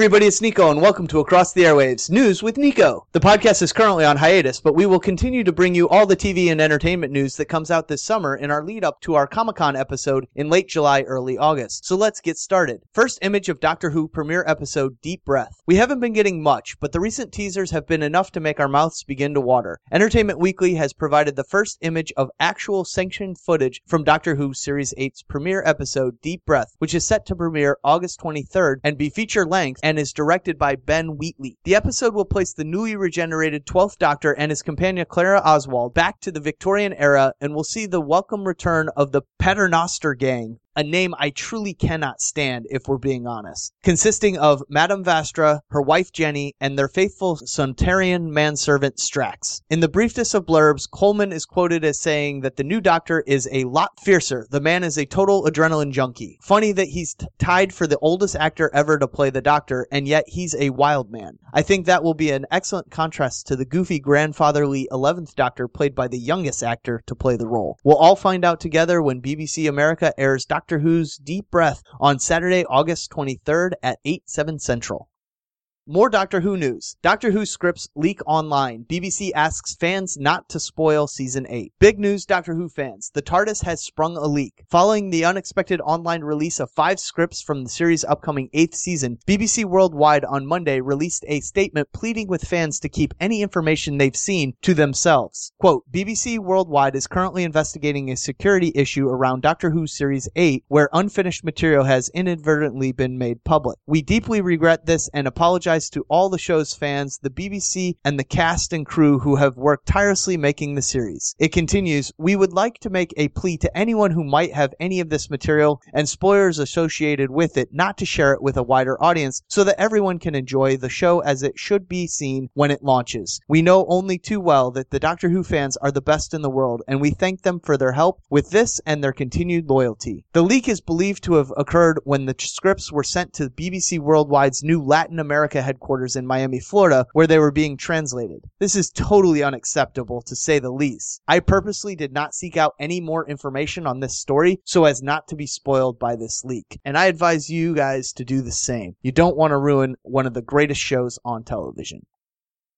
everybody, it's Nico, and welcome to Across the Airwaves News with Nico. The podcast is currently on hiatus, but we will continue to bring you all the TV and entertainment news that comes out this summer in our lead up to our Comic Con episode in late July, early August. So let's get started. First image of Doctor Who premiere episode Deep Breath. We haven't been getting much, but the recent teasers have been enough to make our mouths begin to water. Entertainment Weekly has provided the first image of actual sanctioned footage from Doctor Who Series 8's premiere episode Deep Breath, which is set to premiere August 23rd and be feature length and is directed by Ben Wheatley. The episode will place the newly regenerated 12th Doctor and his companion Clara Oswald back to the Victorian era and will see the welcome return of the Paternoster Gang, a name I truly cannot stand if we're being honest, consisting of Madame Vastra, her wife Jenny, and their faithful Sontaran manservant Strax. In the briefest of blurbs, Coleman is quoted as saying that the new Doctor is a lot fiercer. The man is a total adrenaline junkie. Funny that he's t- tied for the oldest actor ever to play the Doctor, and yet he's a wild man. I think that will be an excellent contrast to the goofy grandfatherly 11th Doctor played by the youngest actor to play the role. We'll all find out together when BBC America airs Doctor Who's Deep Breath on Saturday, August 23rd at 8, 7 Central. More Doctor Who news. Doctor Who scripts leak online. BBC asks fans not to spoil season 8. Big news, Doctor Who fans. The TARDIS has sprung a leak. Following the unexpected online release of five scripts from the series' upcoming 8th season, BBC Worldwide on Monday released a statement pleading with fans to keep any information they've seen to themselves. Quote, BBC Worldwide is currently investigating a security issue around Doctor Who Series 8 where unfinished material has inadvertently been made public. We deeply regret this and apologize to all the show's fans, the BBC, and the cast and crew who have worked tirelessly making the series. It continues, we would like to make a plea to anyone who might have any of this material and spoilers associated with it not to share it with a wider audience so that everyone can enjoy the show as it should be seen when it launches. We know only too well that the Doctor Who fans are the best in the world and we thank them for their help with this and their continued loyalty. The leak is believed to have occurred when the scripts were sent to BBC Worldwide's new Latin America headquarters in Miami, Florida, where they were being translated. This is totally unacceptable, to say the least. I purposely did not seek out any more information on this story so as not to be spoiled by this leak. And I advise you guys to do the same. You don't want to ruin one of the greatest shows on television.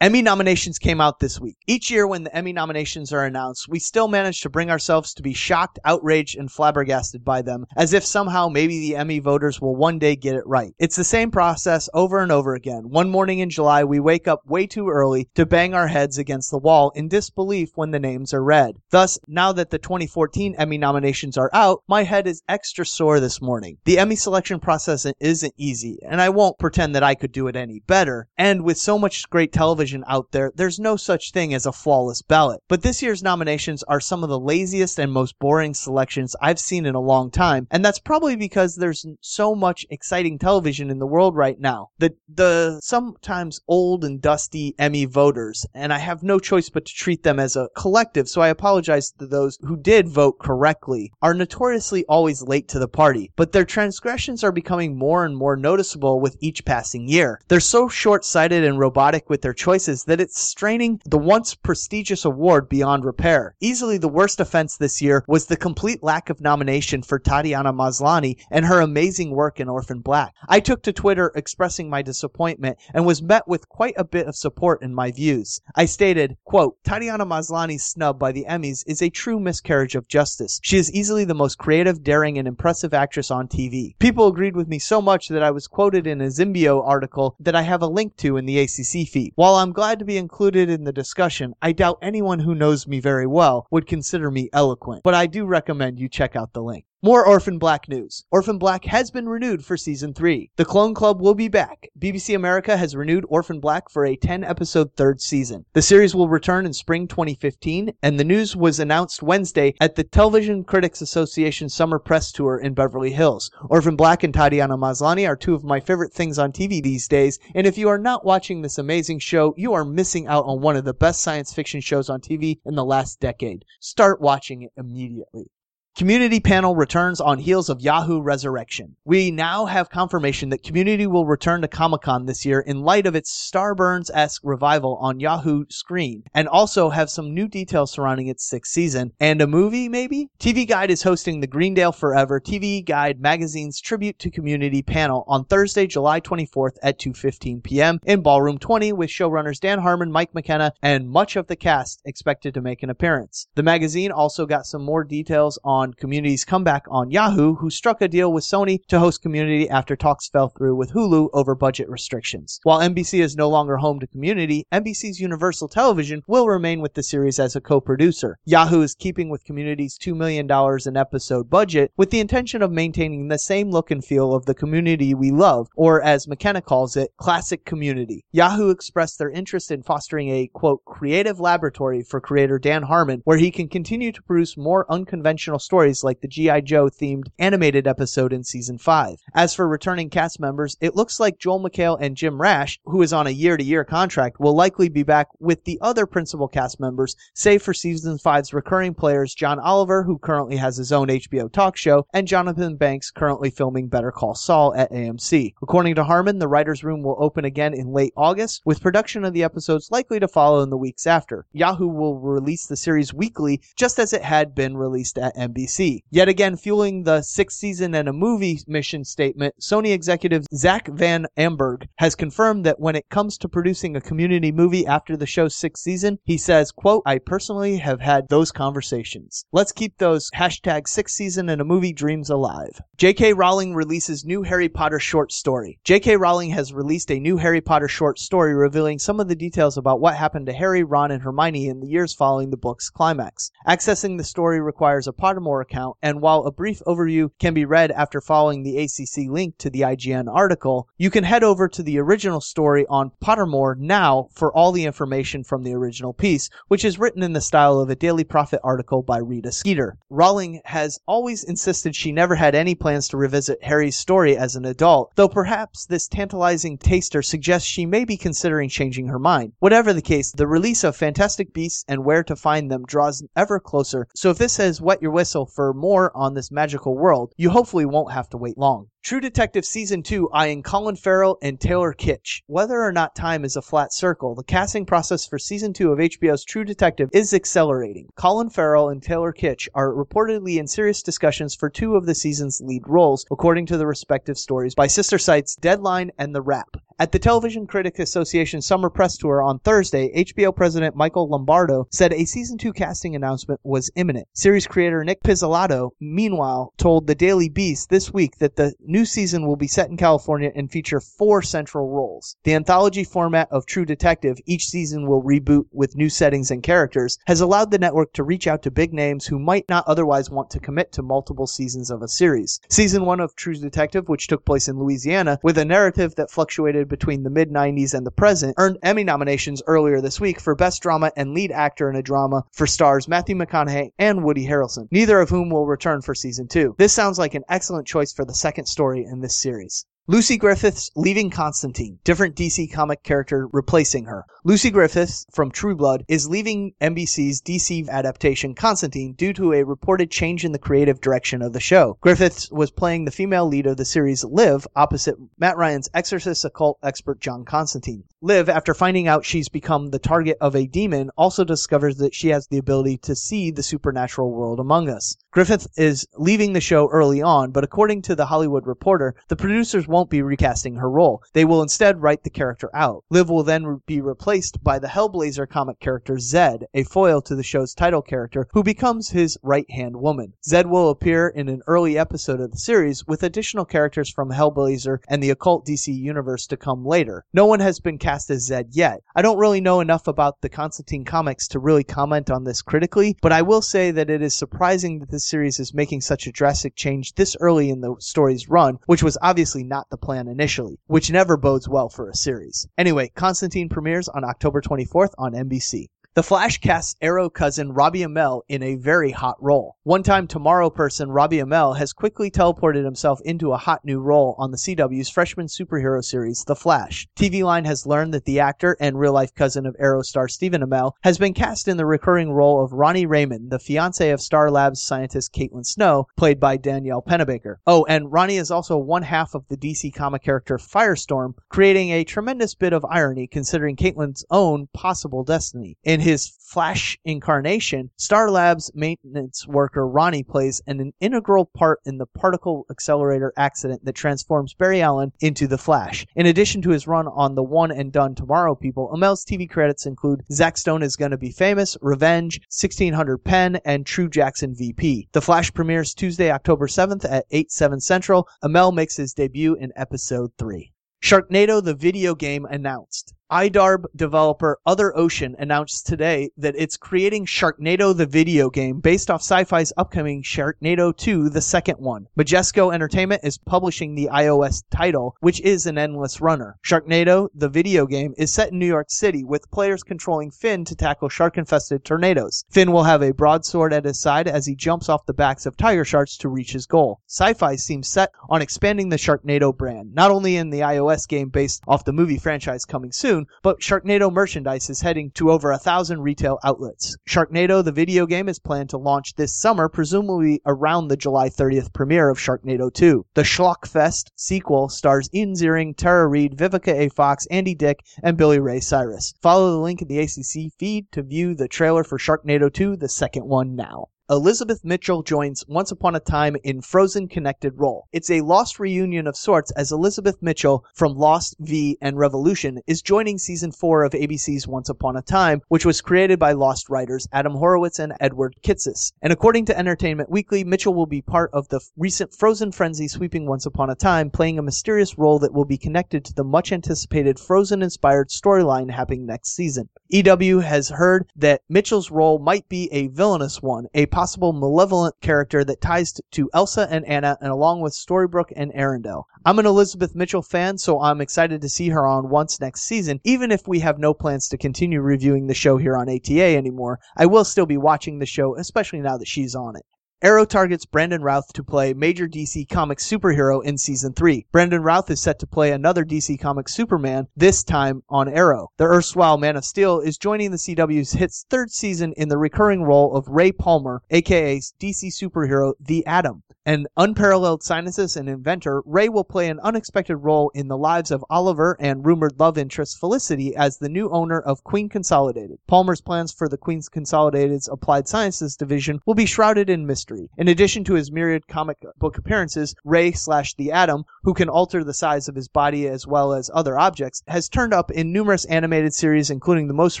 Emmy nominations came out this week. Each year when the Emmy nominations are announced, we still manage to bring ourselves to be shocked, outraged, and flabbergasted by them, as if somehow maybe the Emmy voters will one day get it right. It's the same process over and over again. One morning in July, we wake up way too early to bang our heads against the wall in disbelief when the names are read. Thus, now that the 2014 Emmy nominations are out, my head is extra sore this morning. The Emmy selection process isn't easy, and I won't pretend that I could do it any better. And with so much great television out there, there's no such thing as a flawless ballot. But this year's nominations are some of the laziest and most boring selections I've seen in a long time, and that's probably because there's so much exciting television in the world right now. The the sometimes old and dusty Emmy voters, and I have no choice but to treat them as a collective, so I apologize to those who did vote correctly, are notoriously always late to the party, but their transgressions are becoming more and more noticeable with each passing year. They're so short-sighted and robotic with their choices that it's straining the once prestigious award beyond repair. Easily the worst offense this year was the complete lack of nomination for Tatiana Maslany and her amazing work in Orphan Black. I took to Twitter expressing my disappointment and was met with quite a bit of support in my views. I stated, quote, Tatiana Maslany's snub by the Emmys is a true miscarriage of justice. She is easily the most creative, daring, and impressive actress on TV. People agreed with me so much that I was quoted in a Zimbio article that I have a link to in the ACC feed. While I'm glad to be included in the discussion, I doubt anyone who knows me very well would consider me eloquent, but I do recommend you check out the link. More Orphan Black news. Orphan Black has been renewed for season 3. The Clone Club will be back. BBC America has renewed Orphan Black for a 10 episode third season. The series will return in spring 2015, and the news was announced Wednesday at the Television Critics Association Summer Press Tour in Beverly Hills. Orphan Black and Tatiana Maslany are two of my favorite things on TV these days, and if you are not watching this amazing show, you are missing out on one of the best science fiction shows on TV in the last decade. Start watching it immediately. Community panel returns on heels of Yahoo resurrection. We now have confirmation that Community will return to Comic Con this year in light of its Starburns esque revival on Yahoo screen, and also have some new details surrounding its sixth season and a movie, maybe? TV Guide is hosting the Greendale Forever TV Guide magazine's tribute to Community panel on Thursday, July 24th at 2:15 p.m. in Ballroom 20, with showrunners Dan Harmon, Mike McKenna, and much of the cast expected to make an appearance. The magazine also got some more details on on Community's comeback on Yahoo, who struck a deal with Sony to host Community after talks fell through with Hulu over budget restrictions. While NBC is no longer home to Community, NBC's Universal Television will remain with the series as a co-producer. Yahoo is keeping with Community's $2 million an episode budget with the intention of maintaining the same look and feel of the community we love, or as McKenna calls it, classic community. Yahoo expressed their interest in fostering a, quote, creative laboratory for creator Dan Harmon, where he can continue to produce more unconventional stories stories like the G.I. Joe themed animated episode in season 5. As for returning cast members, it looks like Joel McHale and Jim Rash, who is on a year to year contract, will likely be back with the other principal cast members, save for season 5's recurring players John Oliver, who currently has his own HBO talk show, and Jonathan Banks, currently filming Better Call Saul at AMC. According to Harmon, the writer's room will open again in late August, with production of the episodes likely to follow in the weeks after. Yahoo will release the series weekly, just as it had been released at NBC. NBC. Yet again, fueling the sixth season and a movie mission statement, Sony executive Zack Van Amburg has confirmed that when it comes to producing a community movie after the show's sixth season, he says, quote, I personally have had those conversations. Let's keep those hashtag sixth season and a movie dreams alive. J.K. Rowling releases new Harry Potter short story. J.K. Rowling has released a new Harry Potter short story revealing some of the details about what happened to Harry, Ron, and Hermione in the years following the book's climax. Accessing the story requires a Pottermore account, and while a brief overview can be read after following the ACC link to the IGN article, you can head over to the original story on Pottermore now for all the information from the original piece, which is written in the style of a Daily Prophet article by Rita Skeeter. Rowling has always insisted she never had any plans to revisit Harry's story as an adult, though perhaps this tantalizing taster suggests she may be considering changing her mind. Whatever the case, the release of Fantastic Beasts and Where to Find Them draws ever closer, so if this has wet your whistle for more on this magical world, you hopefully won't have to wait long. True Detective Season 2 eyeing Colin Farrell and Taylor Kitsch. Whether or not time is a flat circle, the casting process for Season 2 of HBO's True Detective is accelerating. Colin Farrell and Taylor Kitsch are reportedly in serious discussions for two of the season's lead roles, according to the respective stories by sister sites Deadline and The Wrap. At the Television Critics Association Summer Press Tour on Thursday, HBO President Michael Lombardo said a season 2 casting announcement was imminent. Series creator Nic Pizzolatto, meanwhile, told the Daily Beast this week that the new season will be set in California and feature four central roles. The anthology format of True Detective, each season will reboot with new settings and characters, has allowed the network to reach out to big names who might not otherwise want to commit to multiple seasons of a series. Season 1 of True Detective, which took place in Louisiana, with a narrative that fluctuated between the mid 90s and the present, earned Emmy nominations earlier this week for Best Drama and Lead Actor in a Drama for stars Matthew McConaughey and Woody Harrelson, neither of whom will return for season 2. This sounds like an excellent choice for the second story story in this series. Lucy Griffiths leaving Constantine, different DC comic character replacing her. Lucy Griffiths from True Blood is leaving NBC's DC adaptation Constantine due to a reported change in the creative direction of the show. Griffiths was playing the female lead of the series Liv opposite Matt Ryan's exorcist occult expert John Constantine. Liv, after finding out she's become the target of a demon, also discovers that she has the ability to see the supernatural world among us. Griffith is leaving the show early on, but according to the Hollywood Reporter, the producers won't be recasting her role. They will instead write the character out. Liv will then be replaced by the Hellblazer comic character Zed, a foil to the show's title character, who becomes his right hand woman. Zed will appear in an early episode of the series, with additional characters from Hellblazer and the occult DC universe to come later. No one has been cast as Zed yet. I don't really know enough about the Constantine comics to really comment on this critically, but I will say that it is surprising that this series is making such a drastic change this early in the story's run, which was obviously not not the plan initially, which never bodes well for a series. Anyway, Constantine premieres on October 24th on NBC. The Flash casts Arrow cousin Robbie Amell in a very hot role. One time Tomorrow person Robbie Amell has quickly teleported himself into a hot new role on the CW's freshman superhero series, The Flash. TV Line has learned that the actor and real life cousin of Arrow star Stephen Amell has been cast in the recurring role of Ronnie Raymond, the fiance of Star Labs scientist Caitlin Snow, played by Danielle Panabaker. Oh, and Ronnie is also one half of the DC comic character Firestorm, creating a tremendous bit of irony considering Caitlin's own possible destiny. In his Flash incarnation, Star Labs maintenance worker Ronnie plays an integral part in the particle accelerator accident that transforms Barry Allen into the Flash. In addition to his run on the One and Done Tomorrow People, Amell's TV credits include Zach Stone is Gonna Be Famous, Revenge, 1600 Penn, and True Jackson VP. The Flash premieres Tuesday, October 7th at 8, 7 Central. Amell makes his debut in episode 3. Sharknado the video game announced. IDARB developer Other Ocean announced today that it's creating Sharknado the video game based off Syfy's upcoming Sharknado 2, the second one. Majesco Entertainment is publishing the iOS title, which is an endless runner. Sharknado the video game is set in New York City with players controlling Finn to tackle shark-infested tornadoes. Finn will have a broadsword at his side as he jumps off the backs of tiger sharks to reach his goal. Syfy seems set on expanding the Sharknado brand, not only in the iOS game based off the movie franchise coming soon, soon, but Sharknado merchandise is heading to over a thousand retail outlets. Sharknado, the video game, is planned to launch this summer, presumably around the July 30th premiere of Sharknado 2. The Schlockfest sequel stars Ian Ziering, Tara Reid, Vivica A. Fox, Andy Dick, and Billy Ray Cyrus. Follow the link in the ACC feed to view the trailer for Sharknado 2, the second one now. Elizabeth Mitchell joins Once Upon a Time in Frozen Connected role. It's a lost reunion of sorts as Elizabeth Mitchell from Lost, V, and Revolution is joining season 4 of ABC's Once Upon a Time, which was created by Lost writers Adam Horowitz and Edward Kitsis. And according to Entertainment Weekly, Mitchell will be part of the recent Frozen frenzy sweeping Once Upon a Time, playing a mysterious role that will be connected to the much anticipated Frozen inspired storyline happening next season. EW has heard that Mitchell's role might be a villainous one, a possible malevolent character that ties to Elsa and Anna and along with Storybrooke and Arendelle. I'm an Elizabeth Mitchell fan, so I'm excited to see her on once next season. Even if we have no plans to continue reviewing the show here on ATA anymore, I will still be watching the show, especially now that she's on it. Arrow targets Brandon Routh to play major DC Comics superhero in season 3. Brandon Routh is set to play another DC Comics Superman, this time on Arrow. The erstwhile Man of Steel is joining the CW's hits third season in the recurring role of Ray Palmer, aka DC superhero The Atom. An unparalleled scientist and inventor, Ray will play an unexpected role in the lives of Oliver and rumored love interest Felicity as the new owner of Queen Consolidated. Palmer's plans for the Queen Consolidated's Applied Sciences division will be shrouded in mystery. In addition to his myriad comic book appearances, Ray slash the Atom, who can alter the size of his body as well as other objects, has turned up in numerous animated series, including the most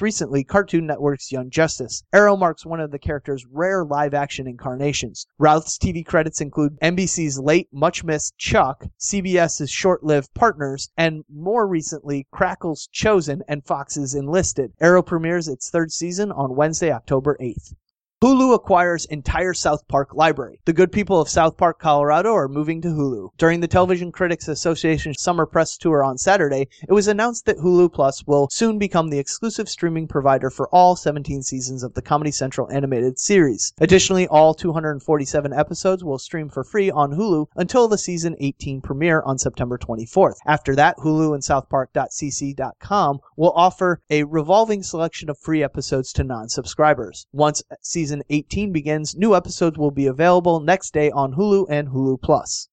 recently Cartoon Network's Young Justice. Arrow marks one of the character's rare live action incarnations. Routh's TV credits include include NBC's late, much missed Chuck, CBS's short lived Partners, and more recently, Crackle's Chosen and Fox's Enlisted. Arrow premieres its third season on Wednesday, October 8th. Hulu acquires entire South Park library. The good people of South Park, Colorado are moving to Hulu. During the Television Critics Association summer press tour on Saturday, it was announced that Hulu Plus will soon become the exclusive streaming provider for all 17 seasons of the Comedy Central animated series. Additionally, all 247 episodes will stream for free on Hulu until the season 18 premiere on September 24th. After that, Hulu and SouthPark.cc.com will offer a revolving selection of free episodes to non-subscribers. Once season season 18 begins, new episodes will be available next day on Hulu and Hulu Plus.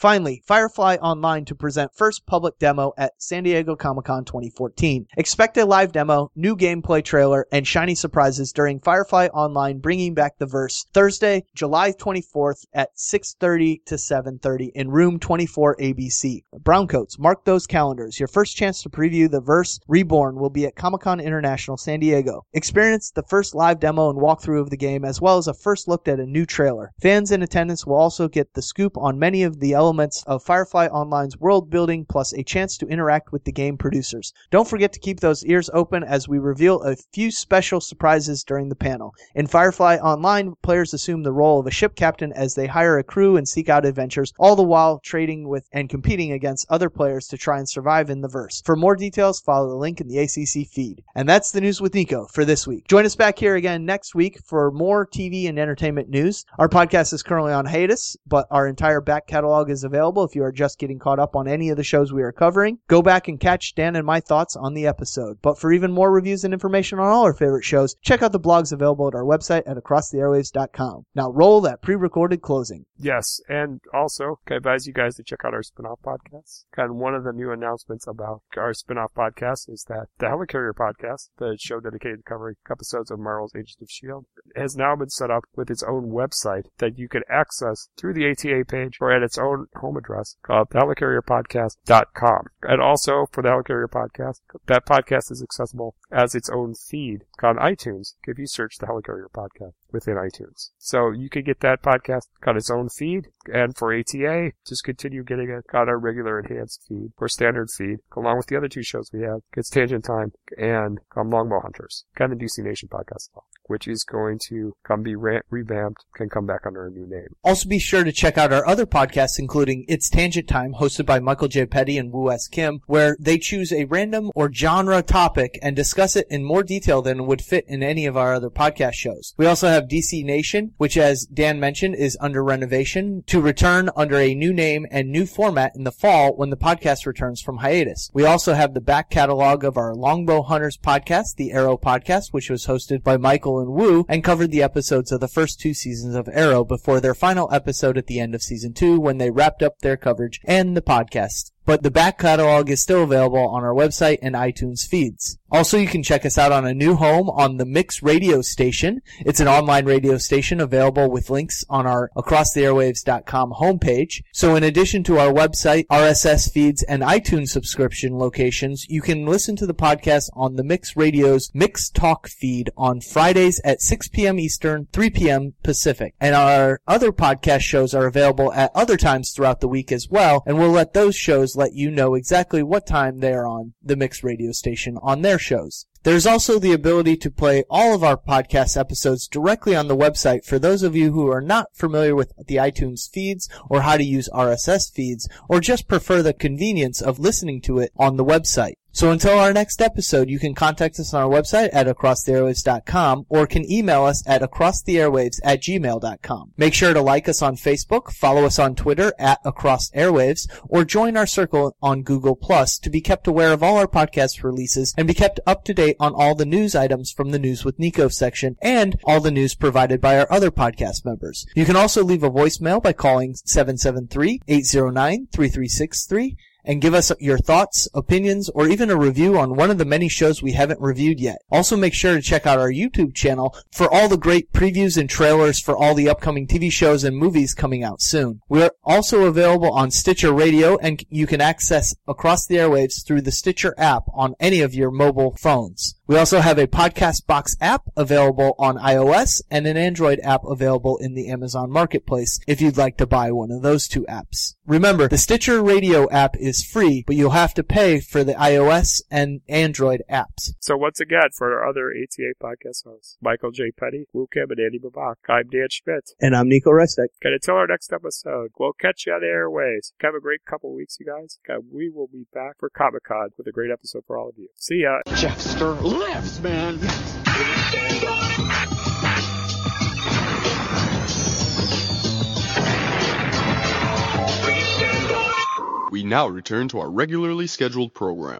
Finally, Firefly Online to present first public demo at San Diego Comic Con 2014. Expect a live demo, new gameplay trailer, and shiny surprises during Firefly Online bringing back the verse Thursday, July 24th at 6.30 to 7.30 in room 24 ABC. Browncoats, mark those calendars. Your first chance to preview the verse Reborn will be at Comic Con International San Diego. Experience the first live demo and walkthrough of the game as well as a first look at a new trailer. Fans in attendance will also get the scoop on many of the elements elements of Firefly Online's world building, plus a chance to interact with the game producers. Don't forget to keep those ears open as we reveal a few special surprises during the panel. In Firefly Online, players assume the role of a ship captain as they hire a crew and seek out adventures, all the while trading with and competing against other players to try and survive in the verse. For more details, follow the link in the ACC feed. And that's the news with Nico for this week. Join us back here again next week for more TV and entertainment news. Our podcast is currently on hiatus, but our entire back catalog is available if you are just getting caught up on any of the shows we are covering. Go back and catch Dan and my thoughts on the episode. But for even more reviews and information on all our favorite shows, check out the blogs available at our website at acrosstheairwaves.com. Now roll that pre-recorded closing. Yes, and also, I advise you guys to check out our spin-off podcast. Of one of the new announcements about our spin-off podcast is that the Helicarrier podcast, the show dedicated to covering episodes of Marvel's Agents of S.H.I.E.L.D., has now been set up with its own website that you can access through the ATA page or at its own home address called thehelicarrierpodcast.com. And also, for the Helicarrier podcast, that podcast is accessible as its own feed on iTunes if you search the Helicarrier podcast within iTunes. So you can get that podcast on its own feed, and for ATA, just continue getting it on our regular enhanced feed or standard feed, along with the other two shows we have. It's Tangent Time and um, Longbow Hunters, kind of the DC Nation podcast, which is going to come be re- revamped can come back under a new name. Also be sure to check out our other podcasts, including It's Tangent Time, hosted by Michael J. Petty and Wu S. Kim, where they choose a random or genre topic and discuss it in more detail than would fit in any of our other podcast shows. We also have DC Nation, which as Dan mentioned is under renovation to return under a new name and new format in the fall when the podcast returns from hiatus. We also have the back catalog of our Longbow Hunters podcast, the Arrow podcast, which was hosted by Michael and Wu and covered the episodes of the first two seasons of Arrow before their final episode at the end of season two when they wrapped up their coverage and the podcast but the back catalog is still available on our website and iTunes feeds. Also, you can check us out on a new home on the Mix radio station. It's an online radio station available with links on our acrosstheairwaves.com homepage. So in addition to our website, RSS feeds, and iTunes subscription locations, you can listen to the podcast on the Mix radio's Mix Talk feed on Fridays at 6 p.m. Eastern, 3 p.m. Pacific. And our other podcast shows are available at other times throughout the week as well, and we'll let those shows let you know exactly what time they're on the mixed radio station on their shows. There's also the ability to play all of our podcast episodes directly on the website for those of you who are not familiar with the iTunes feeds or how to use RSS feeds or just prefer the convenience of listening to it on the website. So until our next episode, you can contact us on our website at acrosstheairwaves.com or can email us at acrosstheairwaves at gmail.com. Make sure to like us on Facebook, follow us on Twitter at Across Airwaves, or join our circle on Google Plus to be kept aware of all our podcast releases and be kept up to date on all the news items from the News with Nico section and all the news provided by our other podcast members. You can also leave a voicemail by calling 773-809-3363 and give us your thoughts, opinions, or even a review on one of the many shows we haven't reviewed yet. Also make sure to check out our YouTube channel for all the great previews and trailers for all the upcoming TV shows and movies coming out soon. We are also available on Stitcher Radio and you can access across the airwaves through the Stitcher app on any of your mobile phones. We also have a Podcast Box app available on iOS and an Android app available in the Amazon Marketplace if you'd like to buy one of those two apps. Remember, the Stitcher Radio app is free, but you'll have to pay for the iOS and Android apps. So once again, for our other ATA podcast hosts, Michael J. Petty, Wu Kim, and Andy Babak, I'm Dan Schmidt. And I'm Nico Restek. And until our next episode, we'll catch you on the airways. Have a great couple weeks, you guys. We will be back for Comic Con with a great episode for all of you. See ya. Jeffster lives, man. We now return to our regularly scheduled program.